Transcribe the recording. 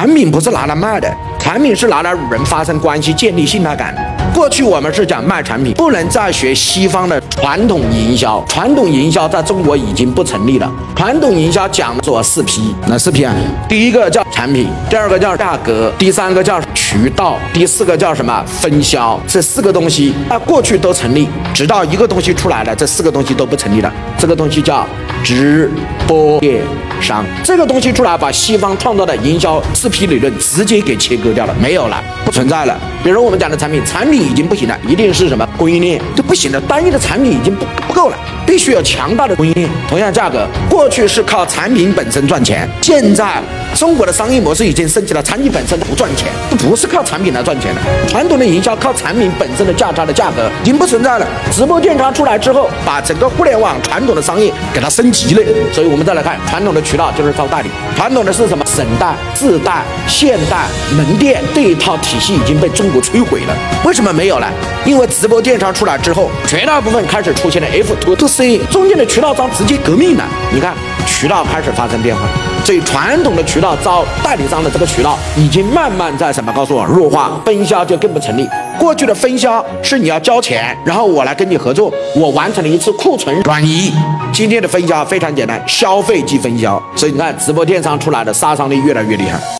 产品不是拿来卖的，产品是拿来与人发生关系、建立信赖感的。过去我们是讲卖产品，不能再学西方的传统营销。传统营销在中国已经不成立了。传统营销讲做四批，哪四批啊？第一个叫产品，第二个叫价格，第三个叫渠道，第四个叫什么？分销。这四个东西在过去都成立，直到一个东西出来了，这四个东西都不成立了。这个东西叫直播电商。这个东西出来，把西方创造的营销四批理论直接给切割掉了，没有了，不存在了。比如我们讲的产品，产品已经不行了，一定是什么供应链就不行了，单一的产品已经不不够了，必须有强大的供应链。同样价格，过去是靠产品本身赚钱，现在中国的商业模式已经升级了，产品本身不赚钱，不是靠产品来赚钱的。传统的营销靠产品本身的价差的价格已经不存在了。直播电商出来之后，把整个互联网传统的商业给它升级了。所以我们再来看传统的渠道就是靠代理，传统的是什么省代、自代、现代、门店这一套体系已经被中国摧毁了。为什么没有了？因为直播电商出来之后，绝大部分开始出现了 F to to C，中间的渠道商直接革命了。你看，渠道开始发生变化，所以传统的渠道招代理商的这个渠道已经慢慢在什么？告诉我弱化，分销就更不成立。过去的分销是你要交钱，然后我来跟你合作，我完成了一次库存转移。今天的分销非常简单，消费即分销。所以你看，直播电商出来的杀伤力越来越厉害。